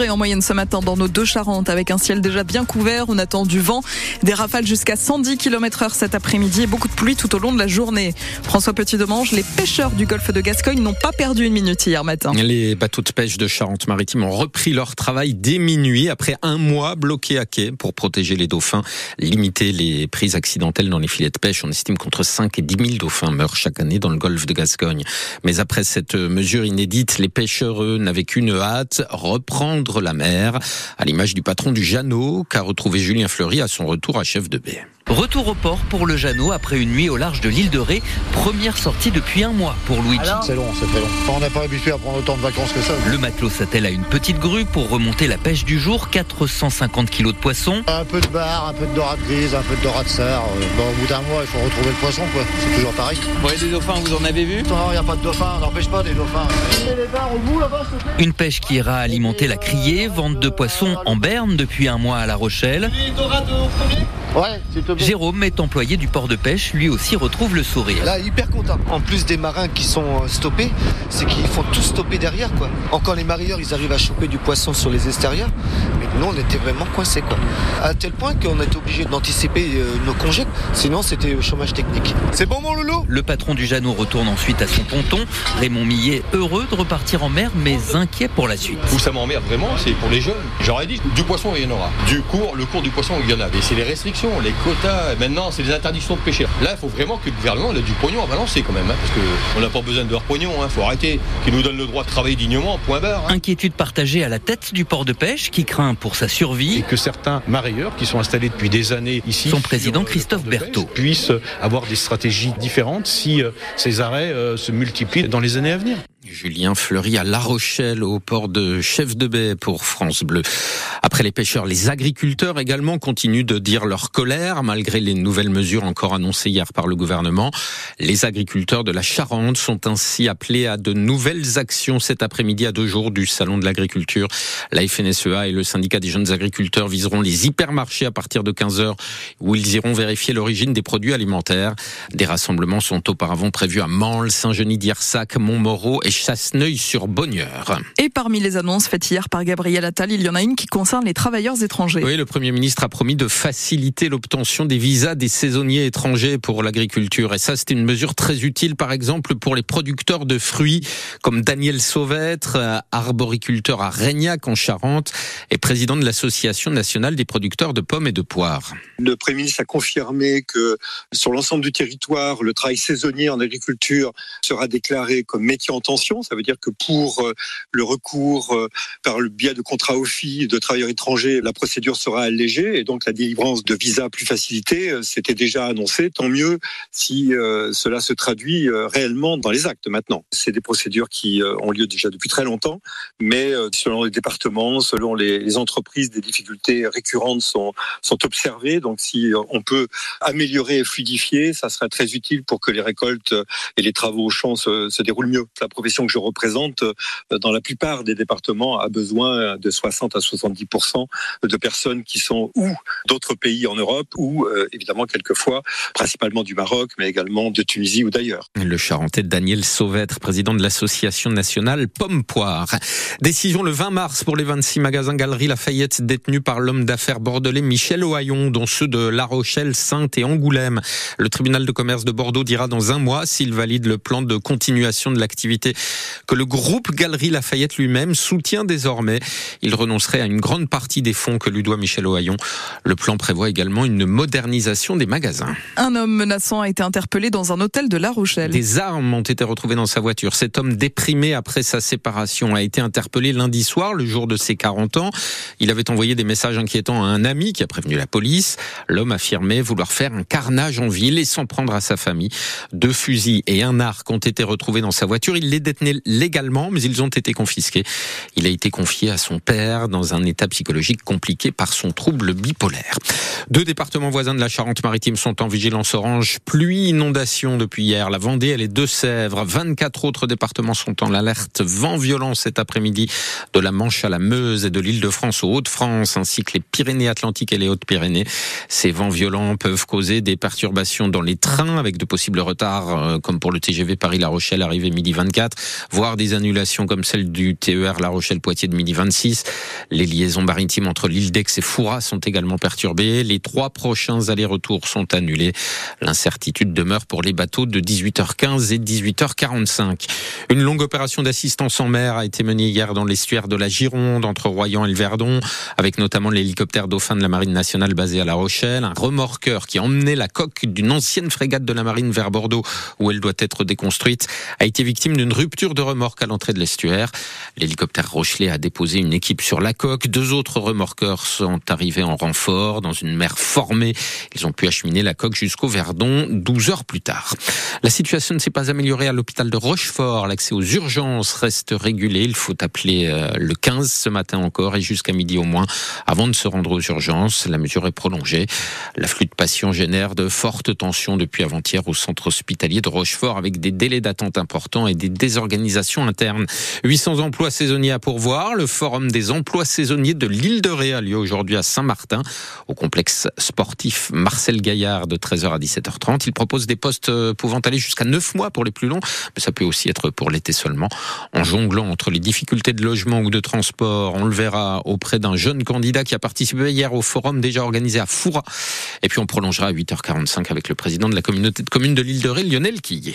En moyenne ce matin dans nos deux Charentes avec un ciel déjà bien couvert, on attend du vent, des rafales jusqu'à 110 km heure cet après-midi et beaucoup de pluie tout au long de la journée. François Petit-Demange, les pêcheurs du golfe de Gascogne n'ont pas perdu une minute hier matin. Les bateaux de pêche de Charente-Maritime ont repris leur travail dès minuit après un mois bloqués à quai pour protéger les dauphins, limiter les prises accidentelles dans les filets de pêche. On estime qu'entre 5 et 10 000 dauphins meurent chaque année dans le golfe de Gascogne. Mais après cette mesure inédite, les pêcheurs n'avaient qu'une hâte, reprendre la mer, à l'image du patron du Jeannot qu'a retrouvé Julien Fleury à son retour à chef de baie. Retour au port pour le Jeannot après une nuit au large de l'île de Ré. Première sortie depuis un mois pour Luigi. C'est long, c'est très long. On n'est pas habitué à prendre autant de vacances que ça. Le matelot s'attelle à une petite grue pour remonter la pêche du jour. 450 kilos de poissons. Un peu de bar, un peu de dorade grise, un peu de dorade serre. Bon, au bout d'un mois, il faut retrouver le poisson, quoi. C'est toujours pareil. Vous voyez des dauphins, vous en avez vu? Non, il n'y a pas de dauphins, n'empêche pas des dauphins. Une pêche qui ira alimenter la criée, vente de poissons en berne depuis un mois à La Rochelle. Ouais, Jérôme est employé du port de pêche, lui aussi retrouve le sourire. Là, hyper content. En plus des marins qui sont stoppés, c'est qu'ils font tout stopper derrière, quoi. Encore les marieurs, ils arrivent à choper du poisson sur les extérieurs, nous, on était vraiment coincés, quoi. À tel point qu'on était obligé d'anticiper nos congés, sinon c'était chômage technique. C'est bon, mon loulou? Le patron du Jeannot retourne ensuite à son ponton. Raymond Millet, heureux de repartir en mer, mais inquiet pour la suite. Où ça m'emmerde vraiment, c'est pour les jeunes. J'aurais dit, du poisson, il y en aura. Du cours, le cours du poisson, il y en a. Mais c'est les restrictions, les quotas. Maintenant, c'est les interdictions de pêcher. Là, il faut vraiment que le gouvernement ait du pognon à balancer quand même, hein, parce qu'on n'a pas besoin de leur pognon. Il hein, faut arrêter, qu'ils nous donnent le droit de travailler dignement, point barre. Hein. Inquiétude partagée à la tête du port de pêche, qui craint pour sa survie. Et que certains marailleurs qui sont installés depuis des années ici, son président Christophe Berthaud, puissent avoir des stratégies différentes si euh, ces arrêts euh, se multiplient dans les années à venir. Julien Fleury à La Rochelle, au port de Chef de Baie pour France Bleu. Après les pêcheurs, les agriculteurs également continuent de dire leur colère malgré les nouvelles mesures encore annoncées hier par le gouvernement. Les agriculteurs de la Charente sont ainsi appelés à de nouvelles actions cet après-midi à deux jours du Salon de l'agriculture. La FNSEA et le syndicat des jeunes agriculteurs viseront les hypermarchés à partir de 15 heures où ils iront vérifier l'origine des produits alimentaires. Des rassemblements sont auparavant prévus à Mansle, Saint-Genis d'Irsac, Montmoreau et Chasseneuil-sur-Bonnieure. Et parmi les annonces faites hier par Gabriel Attal, il y en a une qui concerne les travailleurs étrangers. Oui, le Premier ministre a promis de faciliter l'obtention des visas des saisonniers étrangers pour l'agriculture. Et ça, c'était une mesure très utile, par exemple, pour les producteurs de fruits, comme Daniel Sauvêtre, arboriculteur à Régnac en Charente, et président de l'Association nationale des producteurs de pommes et de poires. Le Premier ministre a confirmé que sur l'ensemble du territoire, le travail saisonnier en agriculture sera déclaré comme métier en tension ça veut dire que pour euh, le recours euh, par le biais de contrats OFI de travailleurs étrangers, la procédure sera allégée et donc la délivrance de visas plus facilitée, euh, c'était déjà annoncé. Tant mieux si cela se traduit réellement dans les actes maintenant. C'est des procédures qui ont lieu déjà depuis très longtemps, mais selon les départements, selon les entreprises, des difficultés récurrentes sont, observées. Donc si on peut améliorer et fluidifier, ça serait très utile pour que les récoltes et les travaux au champ se, se déroulent mieux. La profession que je représente, euh, dans la plupart des départements, a besoin de 60 à 70 de personnes qui sont ou d'autres pays en Europe ou euh, évidemment quelquefois, principalement du Maroc, mais également de Tunisie ou d'ailleurs. Le Charentais Daniel Sauvêtre, président de l'association nationale Pomme Poire. Décision le 20 mars pour les 26 magasins Galerie Lafayette détenus par l'homme d'affaires bordelais Michel Ohaillon, dont ceux de La Rochelle, Sainte et Angoulême. Le tribunal de commerce de Bordeaux dira dans un mois s'il valide le plan de continuation de l'activité que le groupe Galerie Lafayette lui-même soutient désormais. Il renoncerait à une grande partie des fonds que lui doit Michel Ohaillon. Le plan prévoit également une modernisation des magasins. Un homme menaçant a été interpellé dans un hôtel de La Rochelle. Des armes ont été retrouvées dans sa voiture. Cet homme déprimé après sa séparation a été interpellé lundi soir, le jour de ses 40 ans. Il avait envoyé des messages inquiétants à un ami qui a prévenu la police. L'homme affirmait vouloir faire un carnage en ville et s'en prendre à sa famille. Deux fusils et un arc ont été retrouvés dans sa voiture. Il les détenait légalement, mais ils ont été confisqués. Il a été confié à son père dans un état psychologique compliqué par son trouble bipolaire. Deux départements voisins de la Charente-Maritime sont en vigilance orange. Pluie, inondation depuis hier. La Vendée et les Deux-Sèvres. 24 autres départements sont en alerte. Vent violent cet après-midi de la Manche à la Meuse et de l'île de France aux Hauts-de-France, ainsi que les Pyrénées-Atlantiques et les Hautes-Pyrénées. Ces vents violents peuvent causer des perturbations dans les trains avec de possibles retards, euh, comme pour le TGV Paris-La Rochelle arrivé midi 24 voire des annulations comme celle du TER La Rochelle-Poitiers de midi 26. Les liaisons maritimes entre l'île d'Aix et Foura sont également perturbées. Les trois prochains allers-retours sont annulés. L'incertitude demeure pour les bateaux de 18h15 et 18h45. Une longue opération d'assistance en mer a été menée hier dans l'estuaire de la Gironde entre Royan et le Verdon, avec notamment l'hélicoptère Dauphin de la Marine nationale basé à La Rochelle, un remorqueur qui emmenait la coque d'une ancienne frégate de la Marine vers Bordeaux où elle doit être déconstruite, a été victime d'une rupture de remorque à l'entrée de l'estuaire. L'hélicoptère Rochelet a déposé une équipe sur la coque. Deux autres remorqueurs sont arrivés en renfort dans une mer formée. Ils ont pu acheminer la coque jusqu'au Verdon 12 heures plus tard. La situation ne s'est pas améliorée à l'hôpital de Rochefort. L'accès aux urgences reste régulé. Il faut appeler euh, le 15 ce matin encore et jusqu'à midi au moins avant de se rendre aux urgences. La mesure est prolongée. L'afflux de patients génère de fortes tensions depuis avant-hier au centre hospitalier de Rochefort avec des délais d'attente importants et des désorganisations internes. 800 emplois saisonniers à pourvoir. Le forum des emplois saisonniers de l'île de Ré a lieu aujourd'hui à Saint-Martin au complexe sportif Marcel Gaillard de 13h à 17h30. Il propose des postes euh, pouvant aller jusqu'à 9 mois pour les plus longs, mais ça peut aussi être pour l'été seulement. En jonglant entre les difficultés de logement ou de transport, on le verra auprès d'un jeune candidat qui a participé hier au forum déjà organisé à Foura. Et puis on prolongera à 8h45 avec le président de la communauté de communes de l'île de Ré, Lionel Quillet.